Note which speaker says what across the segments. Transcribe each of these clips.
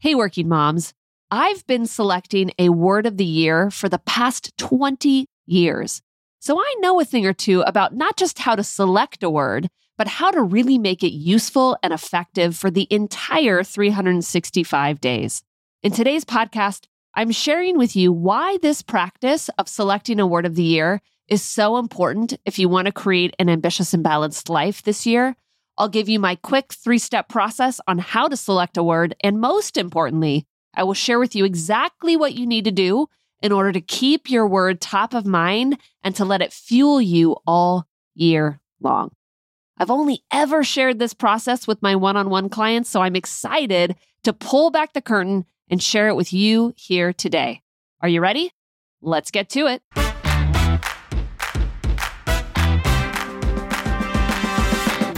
Speaker 1: Hey, working moms. I've been selecting a word of the year for the past 20 years. So I know a thing or two about not just how to select a word, but how to really make it useful and effective for the entire 365 days. In today's podcast, I'm sharing with you why this practice of selecting a word of the year is so important if you want to create an ambitious and balanced life this year. I'll give you my quick three step process on how to select a word. And most importantly, I will share with you exactly what you need to do in order to keep your word top of mind and to let it fuel you all year long. I've only ever shared this process with my one on one clients, so I'm excited to pull back the curtain and share it with you here today. Are you ready? Let's get to it.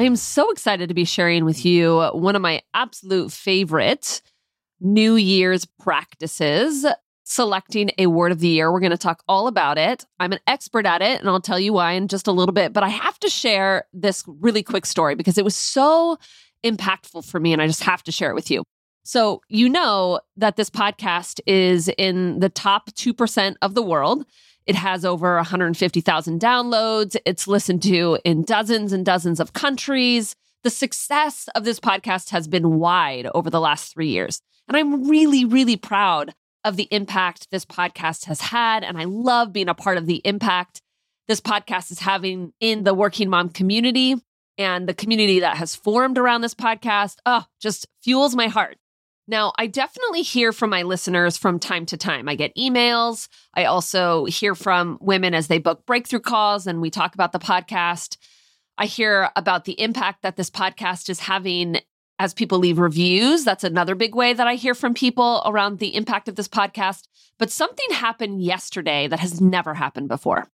Speaker 1: I am so excited to be sharing with you one of my absolute favorite New Year's practices selecting a word of the year. We're going to talk all about it. I'm an expert at it, and I'll tell you why in just a little bit. But I have to share this really quick story because it was so impactful for me, and I just have to share it with you. So, you know that this podcast is in the top 2% of the world. It has over 150,000 downloads. It's listened to in dozens and dozens of countries. The success of this podcast has been wide over the last three years. And I'm really, really proud of the impact this podcast has had. And I love being a part of the impact this podcast is having in the working mom community and the community that has formed around this podcast. Oh, just fuels my heart. Now, I definitely hear from my listeners from time to time. I get emails. I also hear from women as they book breakthrough calls and we talk about the podcast. I hear about the impact that this podcast is having as people leave reviews. That's another big way that I hear from people around the impact of this podcast. But something happened yesterday that has never happened before.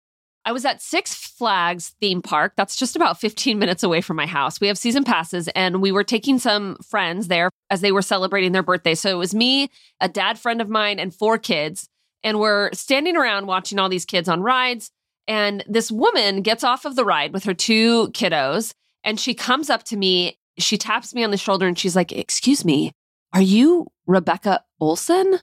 Speaker 1: I was at Six Flags theme park. That's just about 15 minutes away from my house. We have season passes, and we were taking some friends there as they were celebrating their birthday. So it was me, a dad friend of mine, and four kids. And we're standing around watching all these kids on rides. And this woman gets off of the ride with her two kiddos, and she comes up to me. She taps me on the shoulder and she's like, Excuse me, are you Rebecca Olson?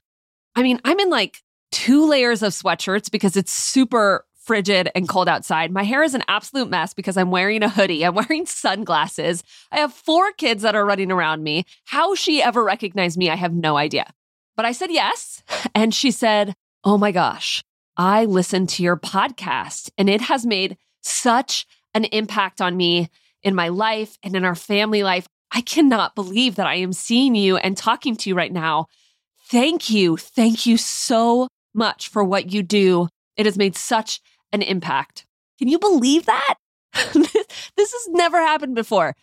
Speaker 1: I mean, I'm in like two layers of sweatshirts because it's super frigid and cold outside. My hair is an absolute mess because I'm wearing a hoodie. I'm wearing sunglasses. I have four kids that are running around me. How she ever recognized me, I have no idea. But I said yes. And she said, Oh my gosh, I listened to your podcast and it has made such an impact on me in my life and in our family life. I cannot believe that I am seeing you and talking to you right now. Thank you. Thank you so much for what you do. It has made such an impact. Can you believe that? this has never happened before.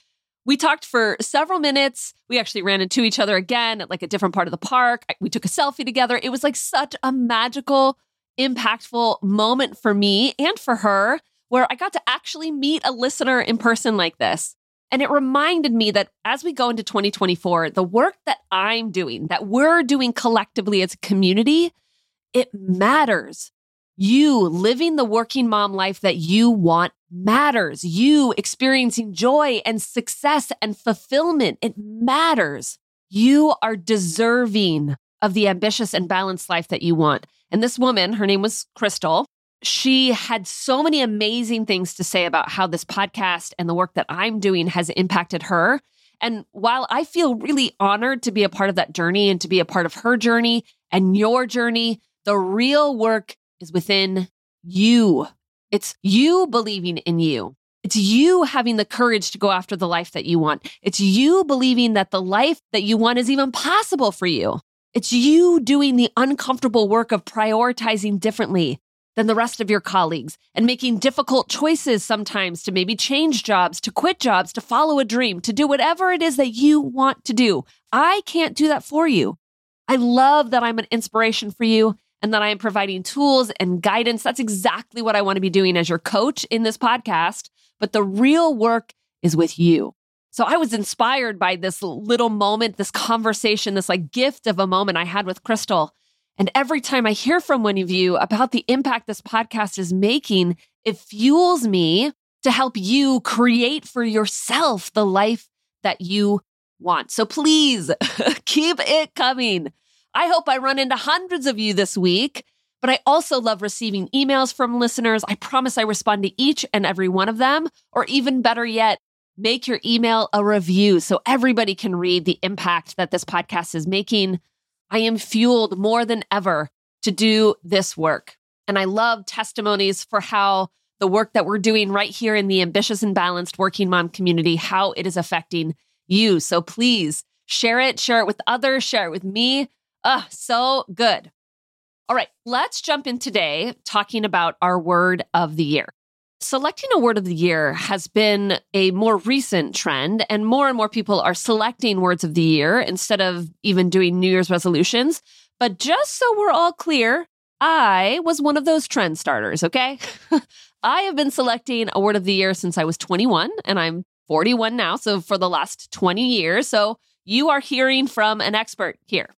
Speaker 1: We talked for several minutes. We actually ran into each other again at like a different part of the park. We took a selfie together. It was like such a magical, impactful moment for me and for her where I got to actually meet a listener in person like this. And it reminded me that as we go into 2024, the work that I'm doing, that we're doing collectively as a community, it matters. You living the working mom life that you want matters. You experiencing joy and success and fulfillment, it matters. You are deserving of the ambitious and balanced life that you want. And this woman, her name was Crystal, she had so many amazing things to say about how this podcast and the work that I'm doing has impacted her. And while I feel really honored to be a part of that journey and to be a part of her journey and your journey, the real work is within you. It's you believing in you. It's you having the courage to go after the life that you want. It's you believing that the life that you want is even possible for you. It's you doing the uncomfortable work of prioritizing differently than the rest of your colleagues and making difficult choices sometimes to maybe change jobs, to quit jobs, to follow a dream, to do whatever it is that you want to do. I can't do that for you. I love that I'm an inspiration for you and that I am providing tools and guidance. That's exactly what I want to be doing as your coach in this podcast. But the real work is with you. So I was inspired by this little moment, this conversation, this like gift of a moment I had with Crystal. And every time I hear from one of you about the impact this podcast is making, it fuels me to help you create for yourself the life that you want. So please keep it coming. I hope I run into hundreds of you this week, but I also love receiving emails from listeners. I promise I respond to each and every one of them, or even better yet, make your email a review so everybody can read the impact that this podcast is making. I am fueled more than ever to do this work. And I love testimonies for how the work that we're doing right here in the ambitious and balanced working mom community, how it is affecting you. So please share it, share it with others, share it with me. Ah, so good. All right, let's jump in today talking about our word of the year. Selecting a word of the year has been a more recent trend, and more and more people are selecting words of the year instead of even doing New Year's resolutions. But just so we're all clear, I was one of those trend starters, okay? I have been selecting a word of the year since I was 21, and I'm 41 now. So for the last 20 years. So you are hearing from an expert here.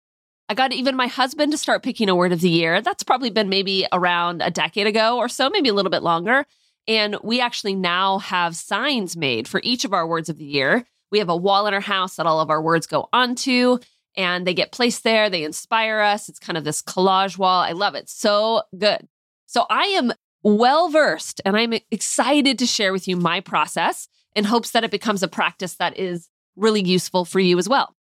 Speaker 1: I got even my husband to start picking a word of the year. That's probably been maybe around a decade ago or so, maybe a little bit longer. And we actually now have signs made for each of our words of the year. We have a wall in our house that all of our words go onto, and they get placed there. They inspire us. It's kind of this collage wall. I love it. So good. So I am well versed and I'm excited to share with you my process in hopes that it becomes a practice that is really useful for you as well.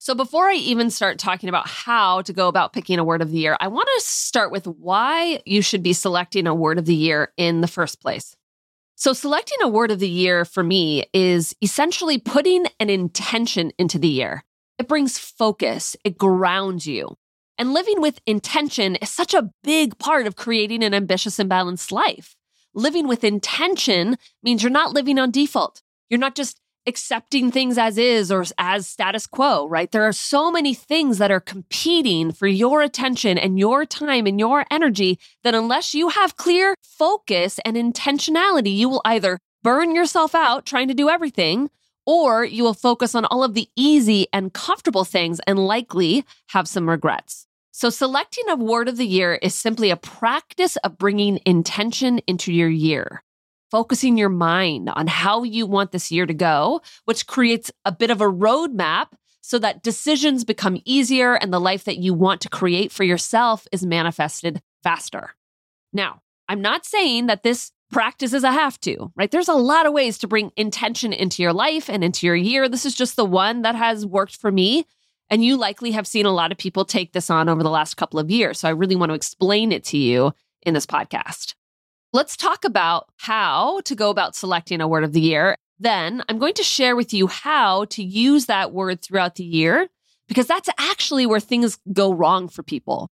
Speaker 1: So, before I even start talking about how to go about picking a word of the year, I want to start with why you should be selecting a word of the year in the first place. So, selecting a word of the year for me is essentially putting an intention into the year. It brings focus, it grounds you. And living with intention is such a big part of creating an ambitious and balanced life. Living with intention means you're not living on default. You're not just accepting things as is or as status quo, right? There are so many things that are competing for your attention and your time and your energy that unless you have clear focus and intentionality, you will either burn yourself out trying to do everything or you will focus on all of the easy and comfortable things and likely have some regrets. So, selecting a word of the year is simply a practice of bringing intention into your year focusing your mind on how you want this year to go, which creates a bit of a roadmap so that decisions become easier and the life that you want to create for yourself is manifested faster. Now, I'm not saying that this practice is a have to, right? There's a lot of ways to bring intention into your life and into your year. This is just the one that has worked for me. And you likely have seen a lot of people take this on over the last couple of years. So I really want to explain it to you in this podcast. Let's talk about how to go about selecting a word of the year. Then I'm going to share with you how to use that word throughout the year because that's actually where things go wrong for people.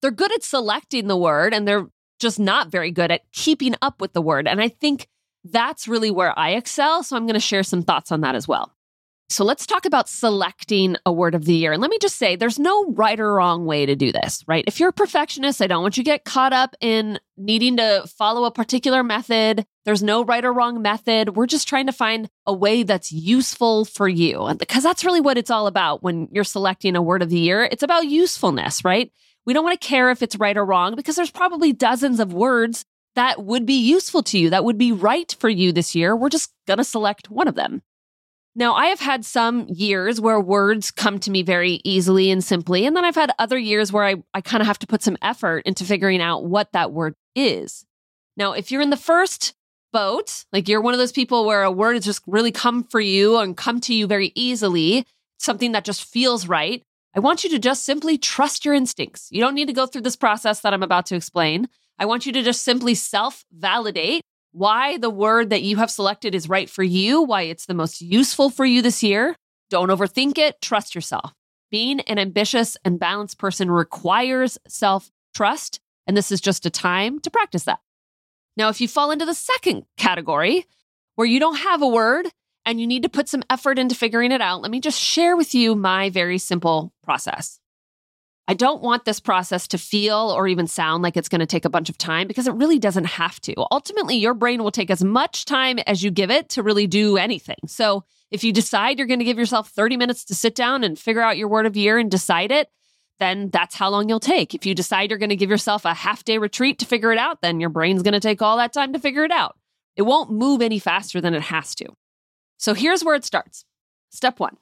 Speaker 1: They're good at selecting the word and they're just not very good at keeping up with the word. And I think that's really where I excel. So I'm going to share some thoughts on that as well. So let's talk about selecting a word of the year. And let me just say there's no right or wrong way to do this, right? If you're a perfectionist, I don't want you to get caught up in needing to follow a particular method. There's no right or wrong method. We're just trying to find a way that's useful for you. And because that's really what it's all about when you're selecting a word of the year. It's about usefulness, right? We don't want to care if it's right or wrong because there's probably dozens of words that would be useful to you, that would be right for you this year. We're just going to select one of them. Now, I have had some years where words come to me very easily and simply. And then I've had other years where I, I kind of have to put some effort into figuring out what that word is. Now, if you're in the first boat, like you're one of those people where a word has just really come for you and come to you very easily, something that just feels right, I want you to just simply trust your instincts. You don't need to go through this process that I'm about to explain. I want you to just simply self validate why the word that you have selected is right for you, why it's the most useful for you this year. Don't overthink it. Trust yourself. Being an ambitious and balanced person requires self trust. And this is just a time to practice that. Now, if you fall into the second category where you don't have a word and you need to put some effort into figuring it out, let me just share with you my very simple process. I don't want this process to feel or even sound like it's going to take a bunch of time because it really doesn't have to. Ultimately, your brain will take as much time as you give it to really do anything. So, if you decide you're going to give yourself 30 minutes to sit down and figure out your word of year and decide it, then that's how long you'll take. If you decide you're going to give yourself a half day retreat to figure it out, then your brain's going to take all that time to figure it out. It won't move any faster than it has to. So, here's where it starts. Step one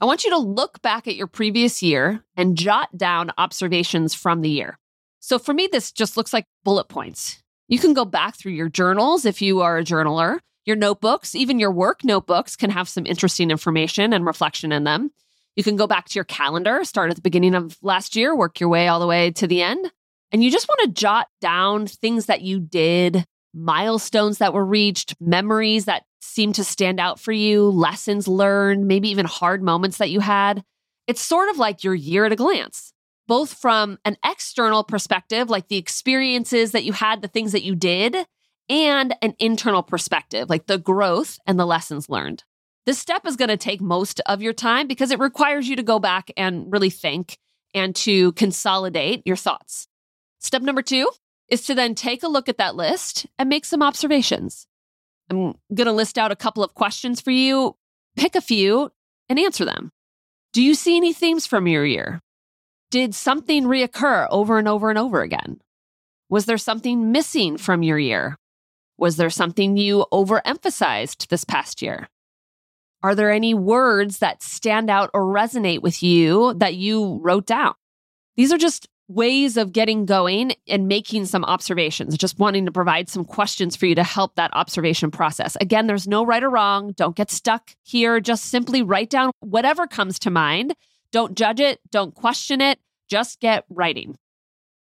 Speaker 1: I want you to look back at your previous year and jot down observations from the year. So for me, this just looks like bullet points. You can go back through your journals if you are a journaler, your notebooks, even your work notebooks can have some interesting information and reflection in them. You can go back to your calendar, start at the beginning of last year, work your way all the way to the end. And you just want to jot down things that you did, milestones that were reached, memories that seem to stand out for you, lessons learned, maybe even hard moments that you had. It's sort of like your year at a glance, both from an external perspective, like the experiences that you had, the things that you did, and an internal perspective, like the growth and the lessons learned. This step is going to take most of your time because it requires you to go back and really think and to consolidate your thoughts. Step number two is to then take a look at that list and make some observations. I'm going to list out a couple of questions for you. Pick a few and answer them. Do you see any themes from your year? Did something reoccur over and over and over again? Was there something missing from your year? Was there something you overemphasized this past year? Are there any words that stand out or resonate with you that you wrote down? These are just ways of getting going and making some observations, just wanting to provide some questions for you to help that observation process. Again, there's no right or wrong. Don't get stuck here. Just simply write down whatever comes to mind. Don't judge it, don't question it, just get writing.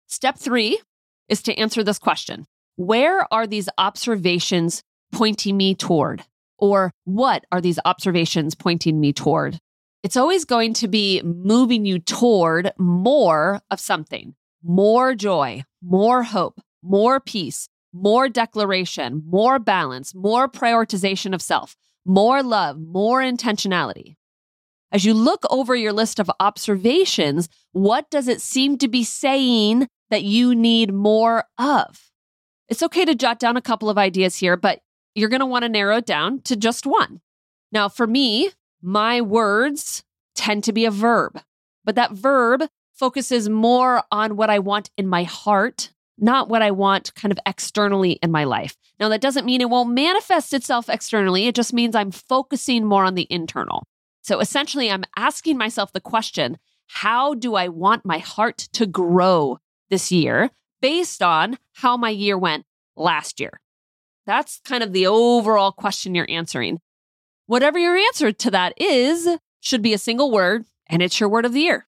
Speaker 1: Step three is to answer this question Where are these observations pointing me toward? Or what are these observations pointing me toward? It's always going to be moving you toward more of something more joy, more hope, more peace, more declaration, more balance, more prioritization of self, more love, more intentionality. As you look over your list of observations, what does it seem to be saying that you need more of? It's okay to jot down a couple of ideas here, but you're going to want to narrow it down to just one. Now, for me, my words tend to be a verb, but that verb focuses more on what I want in my heart, not what I want kind of externally in my life. Now, that doesn't mean it won't manifest itself externally. It just means I'm focusing more on the internal. So essentially, I'm asking myself the question how do I want my heart to grow this year based on how my year went last year? That's kind of the overall question you're answering. Whatever your answer to that is, should be a single word, and it's your word of the year.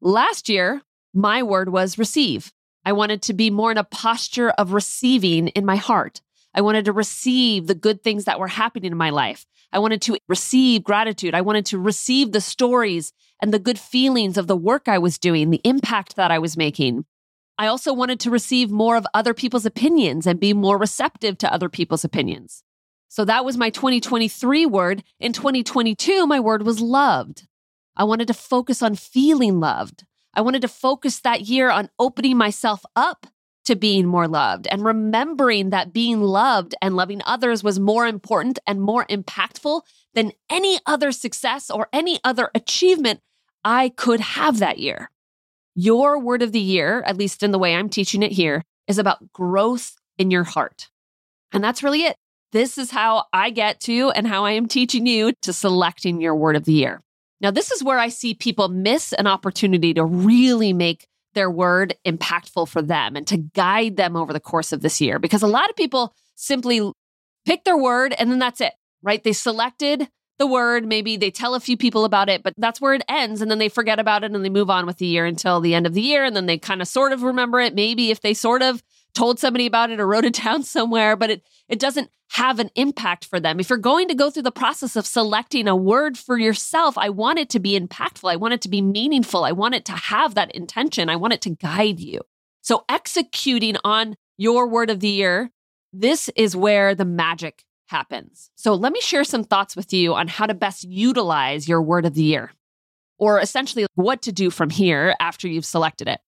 Speaker 1: Last year, my word was receive. I wanted to be more in a posture of receiving in my heart. I wanted to receive the good things that were happening in my life. I wanted to receive gratitude. I wanted to receive the stories and the good feelings of the work I was doing, the impact that I was making. I also wanted to receive more of other people's opinions and be more receptive to other people's opinions. So that was my 2023 word. In 2022, my word was loved. I wanted to focus on feeling loved. I wanted to focus that year on opening myself up to being more loved and remembering that being loved and loving others was more important and more impactful than any other success or any other achievement I could have that year. Your word of the year, at least in the way I'm teaching it here, is about growth in your heart. And that's really it. This is how I get to and how I am teaching you to selecting your word of the year. Now, this is where I see people miss an opportunity to really make their word impactful for them and to guide them over the course of this year. Because a lot of people simply pick their word and then that's it, right? They selected the word, maybe they tell a few people about it, but that's where it ends. And then they forget about it and they move on with the year until the end of the year. And then they kind of sort of remember it. Maybe if they sort of told somebody about it or wrote it down somewhere, but it, it doesn't have an impact for them. If you're going to go through the process of selecting a word for yourself, I want it to be impactful. I want it to be meaningful. I want it to have that intention. I want it to guide you. So, executing on your word of the year, this is where the magic happens. So, let me share some thoughts with you on how to best utilize your word of the year. or essentially what to do from here after you've selected it.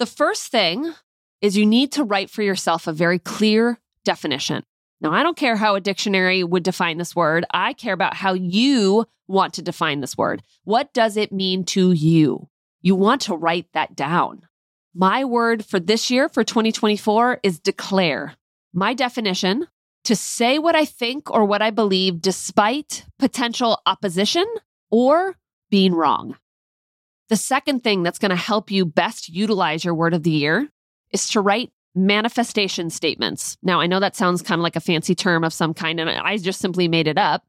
Speaker 1: The first thing is you need to write for yourself a very clear definition. Now, I don't care how a dictionary would define this word. I care about how you want to define this word. What does it mean to you? You want to write that down. My word for this year, for 2024, is declare. My definition to say what I think or what I believe despite potential opposition or being wrong. The second thing that's going to help you best utilize your word of the year is to write manifestation statements. Now, I know that sounds kind of like a fancy term of some kind, and I just simply made it up.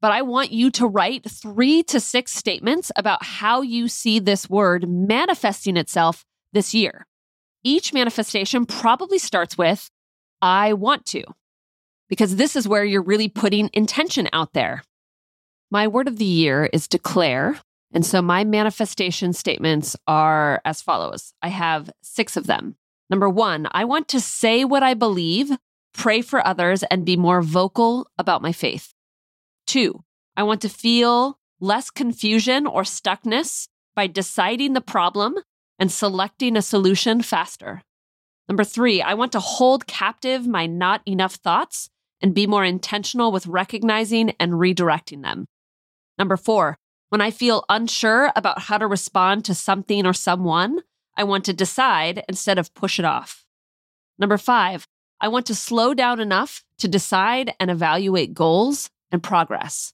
Speaker 1: But I want you to write three to six statements about how you see this word manifesting itself this year. Each manifestation probably starts with, I want to, because this is where you're really putting intention out there. My word of the year is declare. And so my manifestation statements are as follows I have six of them. Number one, I want to say what I believe, pray for others, and be more vocal about my faith. Two, I want to feel less confusion or stuckness by deciding the problem and selecting a solution faster. Number three, I want to hold captive my not enough thoughts and be more intentional with recognizing and redirecting them. Number four, when I feel unsure about how to respond to something or someone, I want to decide instead of push it off. Number five, I want to slow down enough to decide and evaluate goals and progress.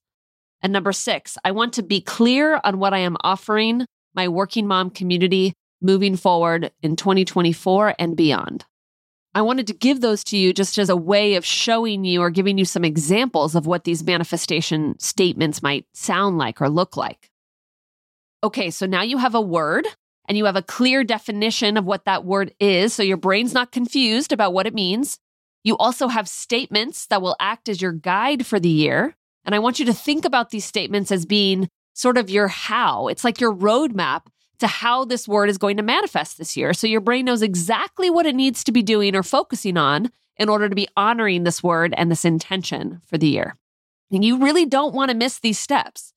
Speaker 1: And number six, I want to be clear on what I am offering my working mom community moving forward in 2024 and beyond. I wanted to give those to you just as a way of showing you or giving you some examples of what these manifestation statements might sound like or look like. Okay, so now you have a word and you have a clear definition of what that word is, so your brain's not confused about what it means. You also have statements that will act as your guide for the year. And I want you to think about these statements as being sort of your how. It's like your roadmap to how this word is going to manifest this year. So your brain knows exactly what it needs to be doing or focusing on in order to be honoring this word and this intention for the year. And you really don't want to miss these steps.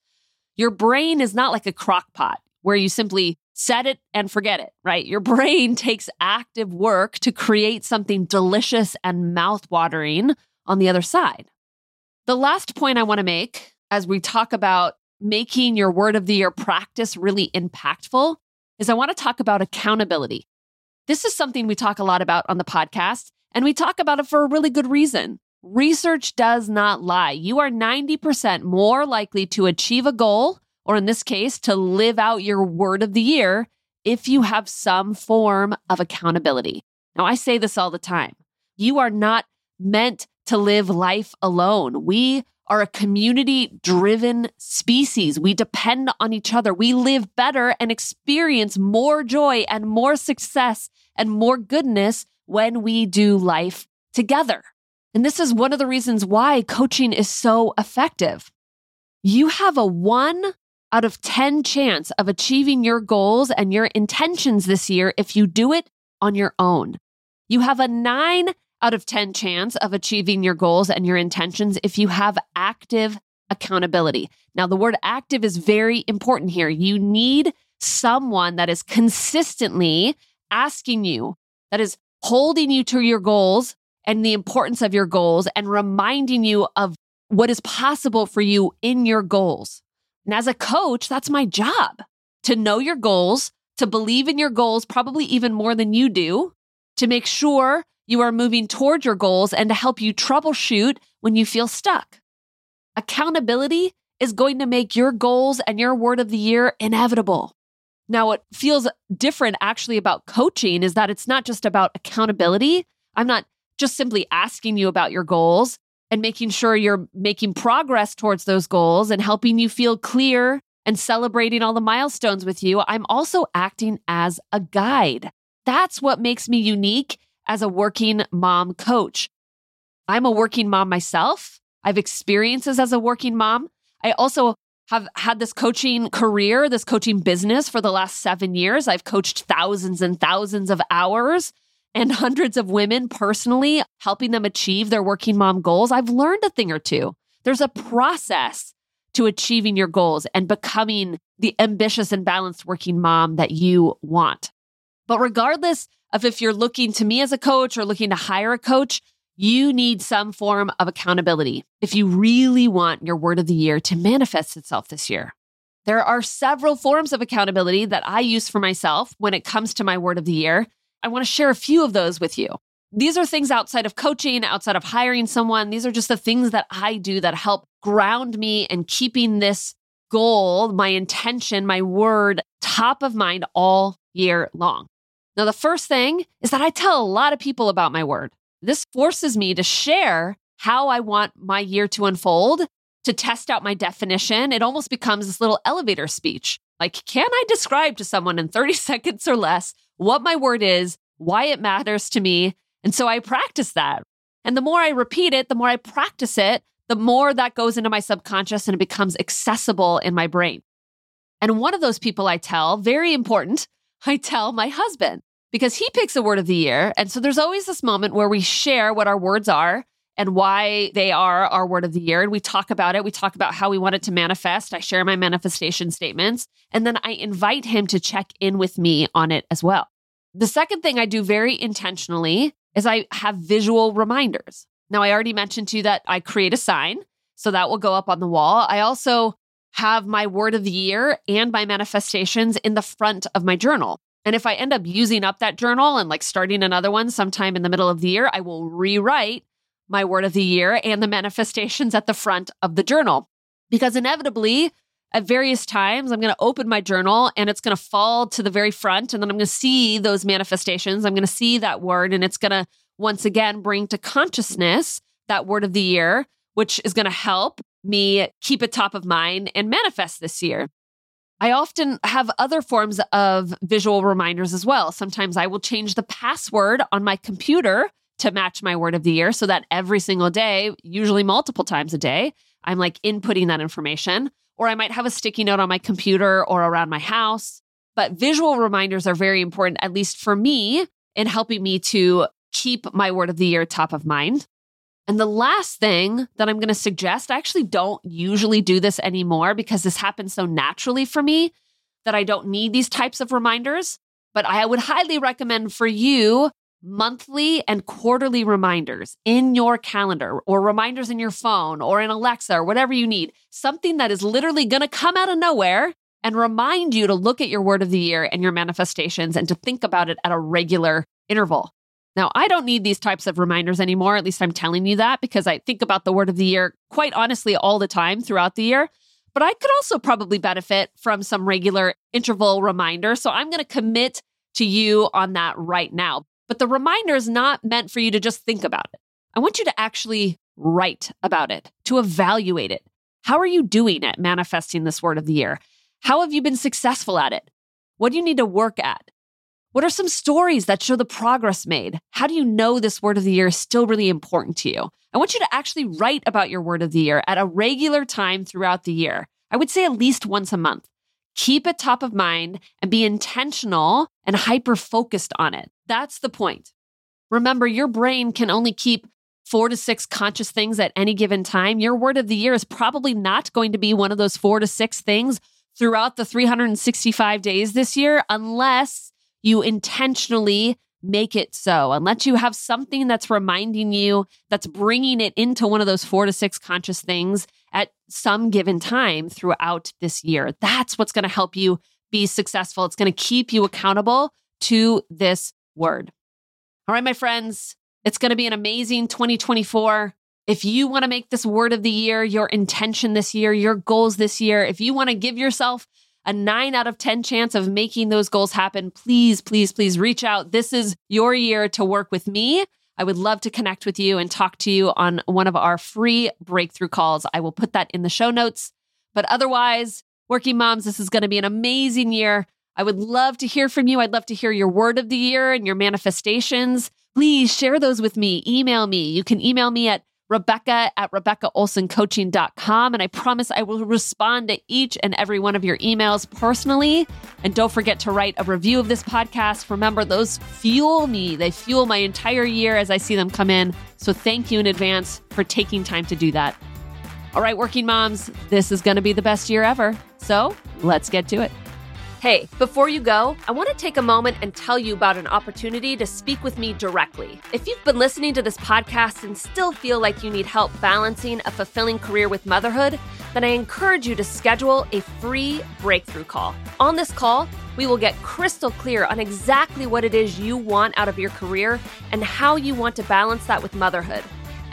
Speaker 1: Your brain is not like a crock pot where you simply set it and forget it, right? Your brain takes active work to create something delicious and mouthwatering on the other side. The last point I want to make as we talk about making your word of the year practice really impactful is I want to talk about accountability. This is something we talk a lot about on the podcast, and we talk about it for a really good reason. Research does not lie. You are 90% more likely to achieve a goal or in this case, to live out your word of the year if you have some form of accountability. Now, I say this all the time. You are not meant to live life alone. We are a community driven species. We depend on each other. We live better and experience more joy and more success and more goodness when we do life together. And this is one of the reasons why coaching is so effective. You have a one out of 10 chance of achieving your goals and your intentions this year if you do it on your own. You have a 9 out of 10 chance of achieving your goals and your intentions if you have active accountability. Now, the word active is very important here. You need someone that is consistently asking you, that is holding you to your goals and the importance of your goals and reminding you of what is possible for you in your goals. And as a coach, that's my job to know your goals, to believe in your goals, probably even more than you do, to make sure you are moving toward your goals and to help you troubleshoot when you feel stuck. Accountability is going to make your goals and your word of the year inevitable. Now, what feels different actually about coaching is that it's not just about accountability. I'm not just simply asking you about your goals and making sure you're making progress towards those goals and helping you feel clear and celebrating all the milestones with you, I'm also acting as a guide. That's what makes me unique as a working mom coach. I'm a working mom myself. I've experiences as a working mom. I also have had this coaching career, this coaching business for the last seven years. I've coached thousands and thousands of hours and hundreds of women personally, helping them achieve their working mom goals, I've learned a thing or two. There's a process to achieving your goals and becoming the ambitious and balanced working mom that you want. But regardless of if you're looking to me as a coach or looking to hire a coach, you need some form of accountability if you really want your word of the year to manifest itself this year. There are several forms of accountability that I use for myself when it comes to my word of the year. I want to share a few of those with you. These are things outside of coaching, outside of hiring someone. These are just the things that I do that help ground me and keeping this goal, my intention, my word top of mind all year long. Now, the first thing is that I tell a lot of people about my word. This forces me to share how I want my year to unfold, to test out my definition. It almost becomes this little elevator speech. Like, can I describe to someone in 30 seconds or less what my word is, why it matters to me? And so I practice that. And the more I repeat it, the more I practice it, the more that goes into my subconscious and it becomes accessible in my brain. And one of those people I tell, very important, I tell my husband because he picks a word of the year. And so there's always this moment where we share what our words are and why they are our word of the year. And we talk about it. We talk about how we want it to manifest. I share my manifestation statements. And then I invite him to check in with me on it as well. The second thing I do very intentionally is I have visual reminders. Now, I already mentioned to you that I create a sign. So that will go up on the wall. I also have my word of the year and my manifestations in the front of my journal. And if I end up using up that journal and like starting another one sometime in the middle of the year, I will rewrite my word of the year and the manifestations at the front of the journal. Because inevitably, at various times, I'm going to open my journal and it's going to fall to the very front. And then I'm going to see those manifestations. I'm going to see that word and it's going to once again bring to consciousness that word of the year, which is going to help me keep it top of mind and manifest this year. I often have other forms of visual reminders as well. Sometimes I will change the password on my computer to match my word of the year so that every single day, usually multiple times a day, I'm like inputting that information. Or I might have a sticky note on my computer or around my house. But visual reminders are very important, at least for me, in helping me to keep my word of the year top of mind. And the last thing that I'm going to suggest, I actually don't usually do this anymore because this happens so naturally for me that I don't need these types of reminders. But I would highly recommend for you monthly and quarterly reminders in your calendar or reminders in your phone or in Alexa or whatever you need. Something that is literally going to come out of nowhere and remind you to look at your word of the year and your manifestations and to think about it at a regular interval. Now, I don't need these types of reminders anymore. At least I'm telling you that because I think about the word of the year quite honestly all the time throughout the year. But I could also probably benefit from some regular interval reminder. So I'm going to commit to you on that right now. But the reminder is not meant for you to just think about it. I want you to actually write about it, to evaluate it. How are you doing at manifesting this word of the year? How have you been successful at it? What do you need to work at? What are some stories that show the progress made? How do you know this word of the year is still really important to you? I want you to actually write about your word of the year at a regular time throughout the year. I would say at least once a month. Keep it top of mind and be intentional and hyper focused on it. That's the point. Remember, your brain can only keep four to six conscious things at any given time. Your word of the year is probably not going to be one of those four to six things throughout the 365 days this year, unless you intentionally make it so unless you have something that's reminding you that's bringing it into one of those four to six conscious things at some given time throughout this year. That's what's going to help you be successful. It's going to keep you accountable to this word. All right my friends it's going to be an amazing 2024 if you want to make this word of the year your intention this year your goals this year if you want to give yourself a nine out of 10 chance of making those goals happen, please, please, please reach out. This is your year to work with me. I would love to connect with you and talk to you on one of our free breakthrough calls. I will put that in the show notes. But otherwise, working moms, this is going to be an amazing year. I would love to hear from you. I'd love to hear your word of the year and your manifestations. Please share those with me. Email me. You can email me at Rebecca at RebeccaOlsonCoaching.com. And I promise I will respond to each and every one of your emails personally. And don't forget to write a review of this podcast. Remember, those fuel me, they fuel my entire year as I see them come in. So thank you in advance for taking time to do that. All right, working moms, this is going to be the best year ever. So let's get to it. Hey, before you go, I want to take a moment and tell you about an opportunity to speak with me directly. If you've been listening to this podcast and still feel like you need help balancing a fulfilling career with motherhood, then I encourage you to schedule a free breakthrough call. On this call, we will get crystal clear on exactly what it is you want out of your career and how you want to balance that with motherhood.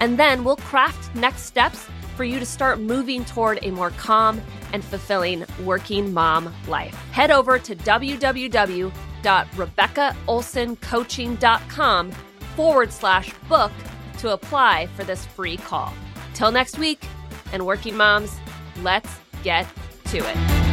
Speaker 1: And then we'll craft next steps for you to start moving toward a more calm and fulfilling working mom life. Head over to www.rebeccaolsoncoaching.com forward slash book to apply for this free call. Till next week, and working moms, let's get to it.